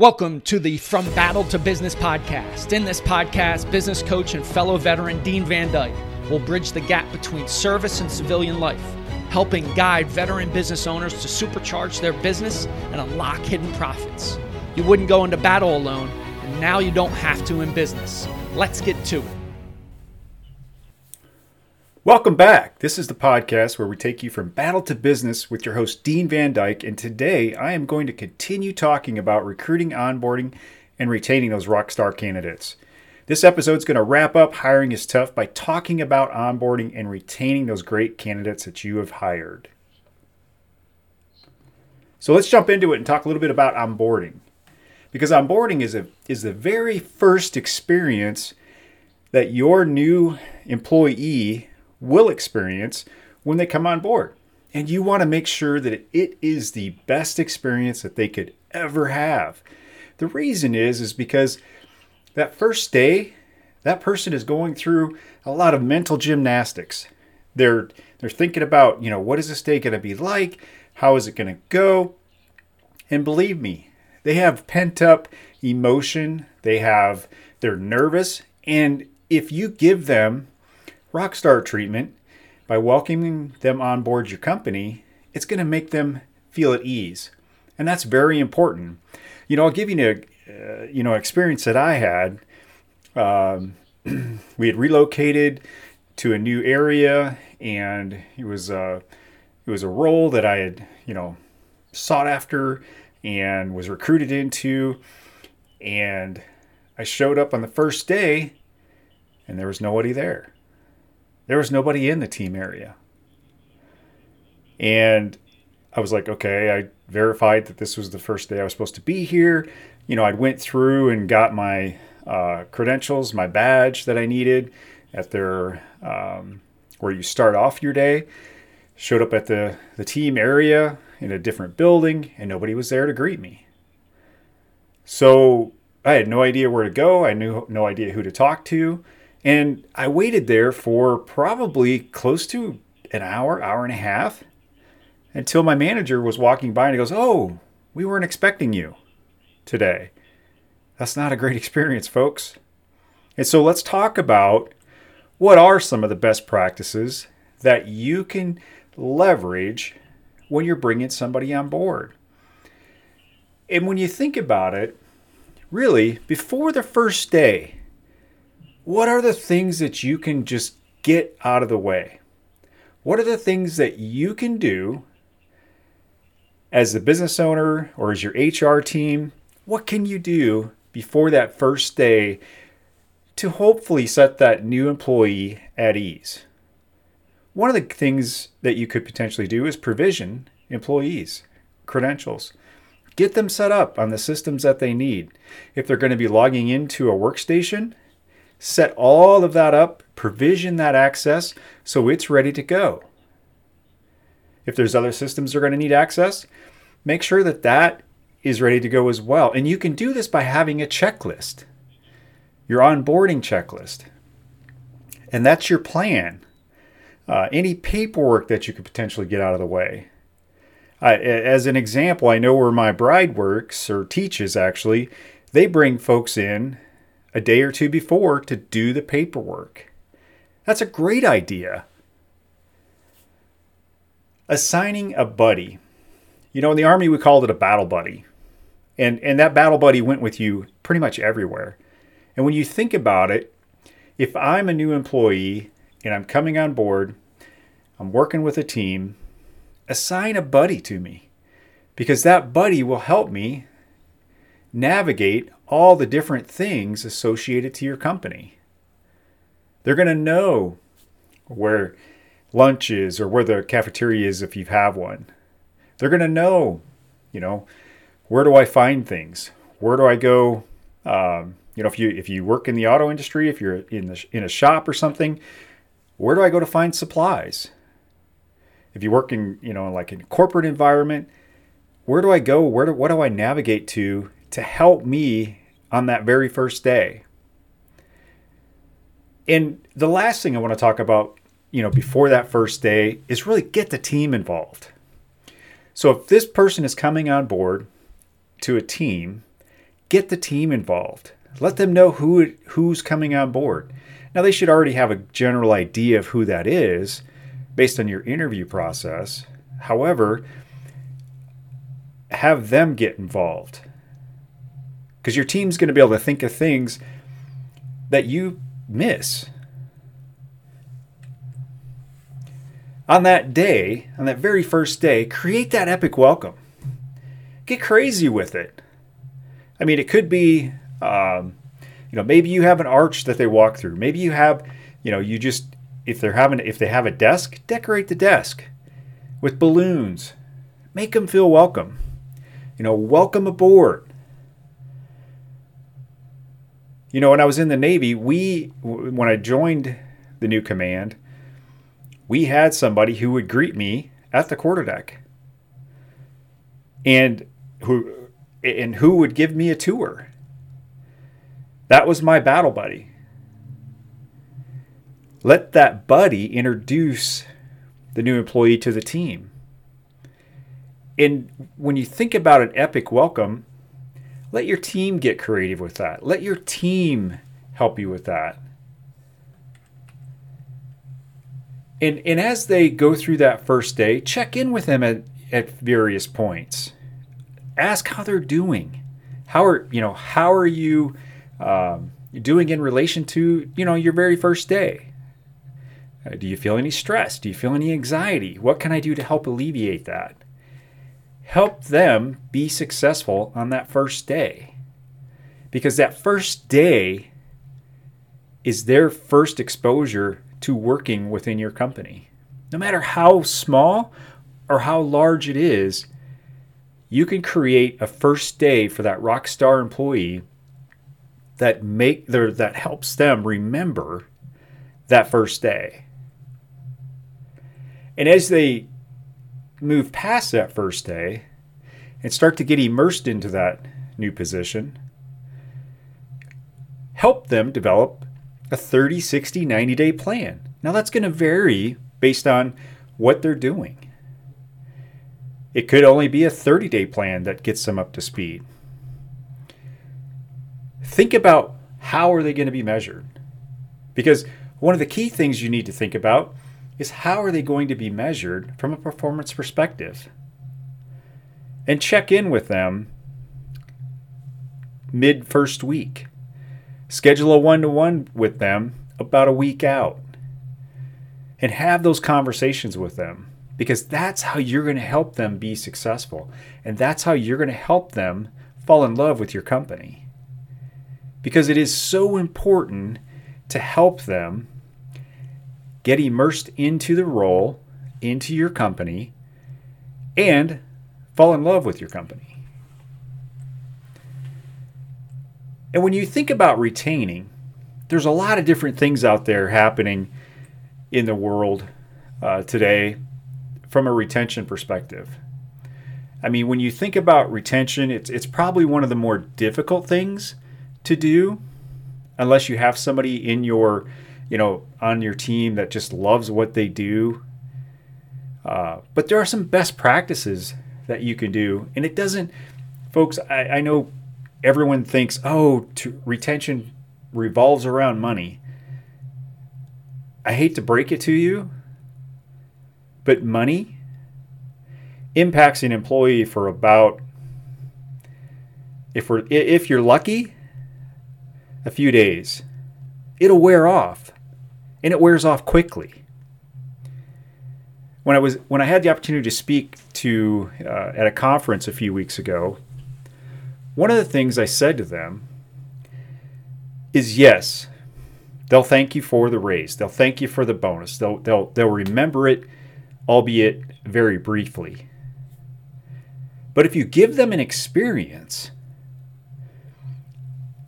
Welcome to the From Battle to Business podcast. In this podcast, business coach and fellow veteran Dean Van Dyke will bridge the gap between service and civilian life, helping guide veteran business owners to supercharge their business and unlock hidden profits. You wouldn't go into battle alone, and now you don't have to in business. Let's get to it. Welcome back. This is the podcast where we take you from battle to business with your host, Dean Van Dyke. And today I am going to continue talking about recruiting, onboarding, and retaining those rock star candidates. This episode is going to wrap up Hiring is Tough by talking about onboarding and retaining those great candidates that you have hired. So let's jump into it and talk a little bit about onboarding. Because onboarding is, a, is the very first experience that your new employee will experience when they come on board. And you want to make sure that it is the best experience that they could ever have. The reason is is because that first day, that person is going through a lot of mental gymnastics. They're they're thinking about, you know, what is this day going to be like? How is it going to go? And believe me, they have pent up emotion. They have they're nervous and if you give them rockstar treatment by welcoming them on board your company, it's going to make them feel at ease. And that's very important. You know, I'll give you a uh, you know experience that I had. Um, we had relocated to a new area, and it was a, it was a role that I had you know sought after and was recruited into, and I showed up on the first day, and there was nobody there. There was nobody in the team area. And I was like, okay, I verified that this was the first day I was supposed to be here. You know, I went through and got my uh, credentials, my badge that I needed at their um, where you start off your day. Showed up at the the team area in a different building, and nobody was there to greet me. So I had no idea where to go. I knew no idea who to talk to. And I waited there for probably close to an hour, hour and a half until my manager was walking by and he goes, Oh, we weren't expecting you today. That's not a great experience, folks. And so let's talk about what are some of the best practices that you can leverage when you're bringing somebody on board. And when you think about it, really, before the first day, what are the things that you can just get out of the way? What are the things that you can do as the business owner or as your HR team? What can you do before that first day to hopefully set that new employee at ease? One of the things that you could potentially do is provision employees credentials. Get them set up on the systems that they need. If they're going to be logging into a workstation, set all of that up, provision that access so it's ready to go. If there's other systems that are going to need access, make sure that that is ready to go as well. And you can do this by having a checklist, your onboarding checklist. And that's your plan. Uh, any paperwork that you could potentially get out of the way. As an example, I know where my bride works or teaches actually, they bring folks in a day or two before to do the paperwork. That's a great idea. Assigning a buddy. You know, in the Army, we called it a battle buddy. And, and that battle buddy went with you pretty much everywhere. And when you think about it, if I'm a new employee and I'm coming on board, I'm working with a team, assign a buddy to me because that buddy will help me navigate all the different things associated to your company. They're going to know where lunch is or where the cafeteria is if you have one. They're going to know, you know, where do I find things? Where do I go? Um, you know, if you if you work in the auto industry, if you're in the in a shop or something, where do I go to find supplies? If you work in you know like in a corporate environment, where do I go? Where do what do I navigate to to help me on that very first day. And the last thing I want to talk about, you know, before that first day is really get the team involved. So if this person is coming on board to a team, get the team involved. Let them know who who's coming on board. Now they should already have a general idea of who that is based on your interview process. However, have them get involved. Because your team's going to be able to think of things that you miss. On that day, on that very first day, create that epic welcome. Get crazy with it. I mean, it could be, um, you know, maybe you have an arch that they walk through. Maybe you have, you know, you just if they're having if they have a desk, decorate the desk with balloons. Make them feel welcome. You know, welcome aboard. You know, when I was in the Navy, we when I joined the new command, we had somebody who would greet me at the quarterdeck. And who and who would give me a tour. That was my battle buddy. Let that buddy introduce the new employee to the team. And when you think about an epic welcome, let your team get creative with that. Let your team help you with that. And, and as they go through that first day, check in with them at, at various points. Ask how they're doing. How are you know how are you um, doing in relation to you know your very first day? Uh, do you feel any stress? Do you feel any anxiety? What can I do to help alleviate that? Help them be successful on that first day. Because that first day is their first exposure to working within your company. No matter how small or how large it is, you can create a first day for that rock star employee that make their that helps them remember that first day. And as they move past that first day and start to get immersed into that new position, help them develop a 30, 60, 90 day plan. Now, that's going to vary based on what they're doing. It could only be a 30 day plan that gets them up to speed. Think about how are they going to be measured? Because one of the key things you need to think about is how are they going to be measured from a performance perspective? And check in with them mid first week. Schedule a one to one with them about a week out. And have those conversations with them because that's how you're going to help them be successful. And that's how you're going to help them fall in love with your company. Because it is so important to help them get immersed into the role, into your company, and fall in love with your company. And when you think about retaining, there's a lot of different things out there happening in the world uh, today from a retention perspective. I mean, when you think about retention, it's, it's probably one of the more difficult things to do unless you have somebody in your you know, on your team that just loves what they do. Uh, but there are some best practices that you can do, and it doesn't, folks. I, I know everyone thinks, oh, retention revolves around money. I hate to break it to you, but money impacts an employee for about if we're if you're lucky a few days it'll wear off and it wears off quickly. When I was when I had the opportunity to speak to uh, at a conference a few weeks ago, one of the things I said to them is yes, they'll thank you for the raise, they'll thank you for the bonus, they'll they'll they'll remember it, albeit very briefly. But if you give them an experience,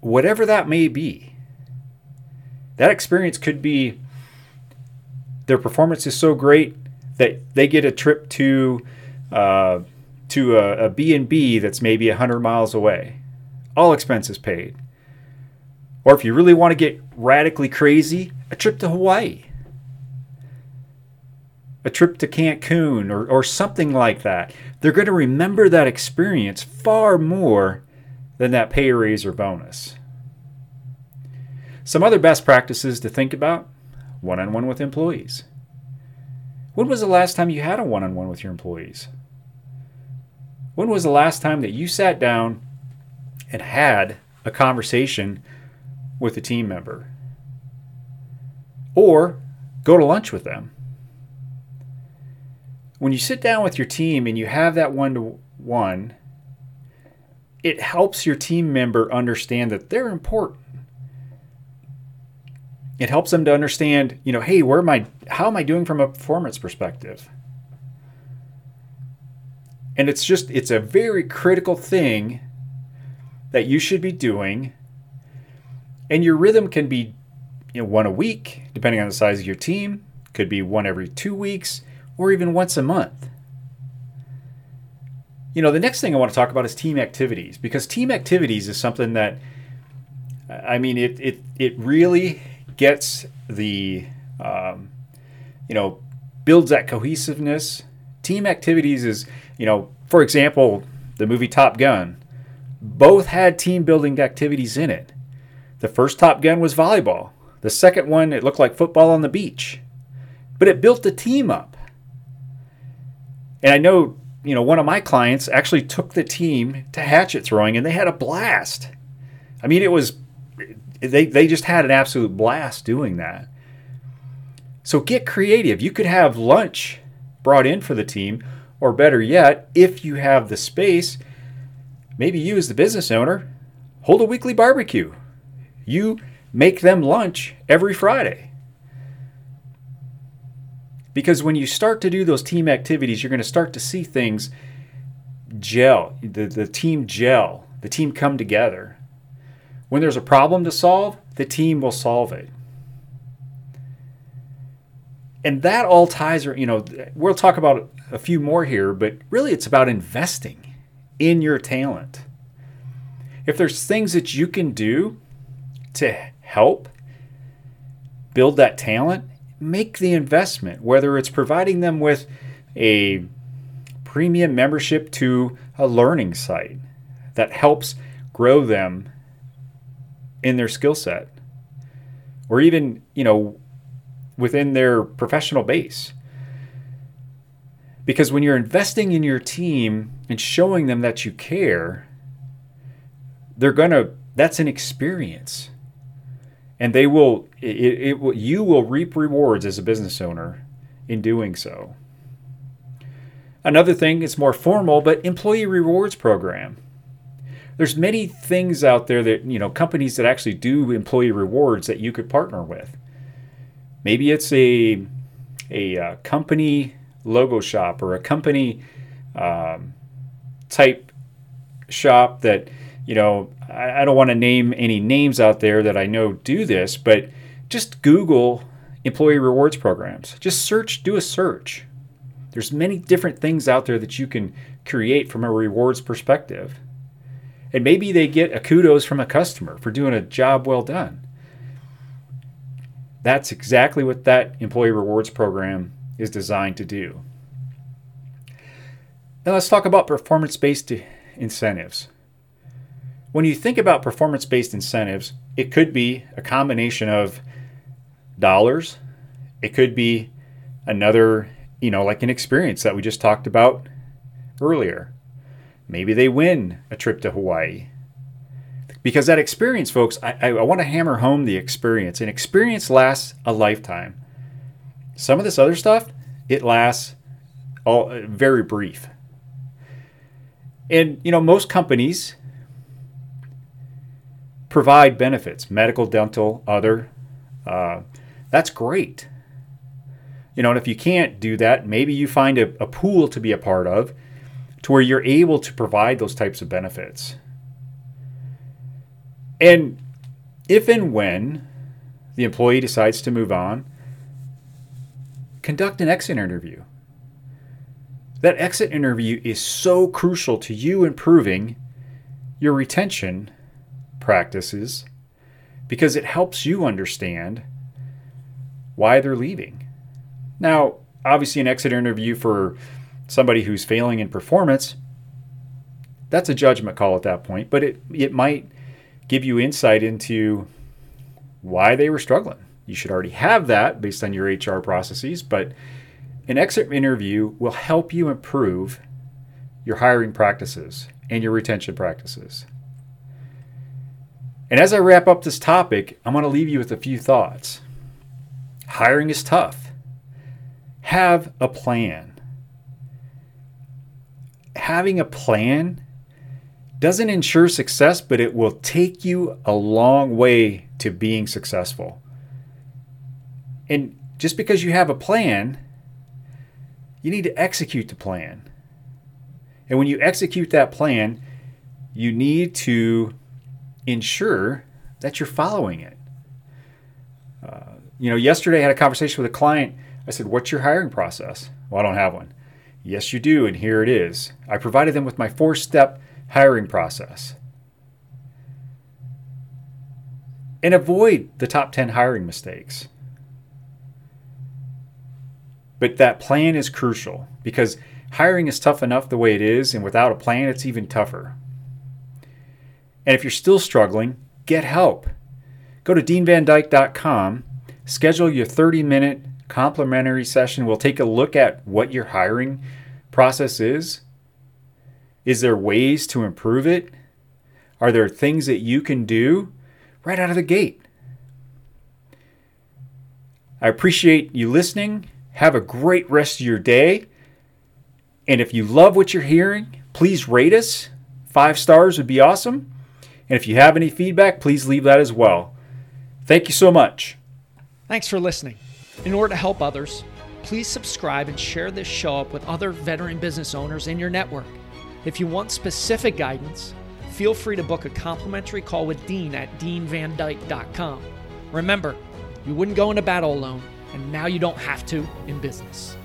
whatever that may be, that experience could be their performance is so great that they get a trip to uh, to a, a B&B that's maybe 100 miles away. All expenses paid. Or if you really want to get radically crazy, a trip to Hawaii. A trip to Cancun or, or something like that. They're going to remember that experience far more than that pay raise or bonus. Some other best practices to think about one on one with employees. When was the last time you had a one on one with your employees? When was the last time that you sat down and had a conversation with a team member? Or go to lunch with them? When you sit down with your team and you have that one to one, it helps your team member understand that they're important. It helps them to understand, you know, hey, where am I how am I doing from a performance perspective? And it's just it's a very critical thing that you should be doing. And your rhythm can be you know one a week, depending on the size of your team, could be one every 2 weeks or even once a month. You know, the next thing I want to talk about is team activities because team activities is something that I mean it it it really gets the um, you know builds that cohesiveness. Team activities is you know for example the movie Top Gun both had team building activities in it. The first Top Gun was volleyball. The second one it looked like football on the beach. But it built the team up. And I know, you know, one of my clients actually took the team to hatchet throwing and they had a blast. I mean, it was they, they just had an absolute blast doing that. So get creative. You could have lunch brought in for the team, or better yet, if you have the space, maybe you as the business owner hold a weekly barbecue. You make them lunch every Friday. Because when you start to do those team activities, you're going to start to see things gel, the, the team gel, the team come together. When there's a problem to solve, the team will solve it. And that all ties, you know, we'll talk about a few more here, but really it's about investing in your talent. If there's things that you can do to help build that talent, make the investment, whether it's providing them with a premium membership to a learning site that helps grow them in their skill set or even, you know, within their professional base. Because when you're investing in your team and showing them that you care, they're going to, that's an experience. And they will, it, it you will reap rewards as a business owner in doing so. Another thing, it's more formal, but employee rewards program there's many things out there that you know companies that actually do employee rewards that you could partner with. Maybe it's a a uh, company logo shop or a company um, type shop that you know I, I don't want to name any names out there that I know do this, but just Google employee rewards programs. Just search, do a search. There's many different things out there that you can create from a rewards perspective. And maybe they get a kudos from a customer for doing a job well done. That's exactly what that employee rewards program is designed to do. Now let's talk about performance based incentives. When you think about performance based incentives, it could be a combination of dollars, it could be another, you know, like an experience that we just talked about earlier. Maybe they win a trip to Hawaii. Because that experience, folks, I, I, I want to hammer home the experience. An experience lasts a lifetime. Some of this other stuff, it lasts all uh, very brief. And you know, most companies provide benefits, medical, dental, other. Uh, that's great. You know, and if you can't do that, maybe you find a, a pool to be a part of to where you're able to provide those types of benefits. And if and when the employee decides to move on, conduct an exit interview. That exit interview is so crucial to you improving your retention practices because it helps you understand why they're leaving. Now, obviously, an exit interview for somebody who's failing in performance, that's a judgment call at that point, but it it might give you insight into why they were struggling. You should already have that based on your HR processes, but an exit interview will help you improve your hiring practices and your retention practices. And as I wrap up this topic, I'm going to leave you with a few thoughts. Hiring is tough. Have a plan. Having a plan doesn't ensure success, but it will take you a long way to being successful. And just because you have a plan, you need to execute the plan. And when you execute that plan, you need to ensure that you're following it. Uh, you know, yesterday I had a conversation with a client. I said, What's your hiring process? Well, I don't have one. Yes, you do, and here it is. I provided them with my four step hiring process. And avoid the top 10 hiring mistakes. But that plan is crucial because hiring is tough enough the way it is, and without a plan, it's even tougher. And if you're still struggling, get help. Go to deanvandyke.com, schedule your 30 minute complimentary session. We'll take a look at what your hiring process is. Is there ways to improve it? Are there things that you can do right out of the gate? I appreciate you listening. Have a great rest of your day. And if you love what you're hearing, please rate us. Five stars would be awesome. And if you have any feedback, please leave that as well. Thank you so much. Thanks for listening. In order to help others, please subscribe and share this show up with other veteran business owners in your network. If you want specific guidance, feel free to book a complimentary call with Dean at deanvandyke.com. Remember, you wouldn't go into battle alone and now you don't have to in business.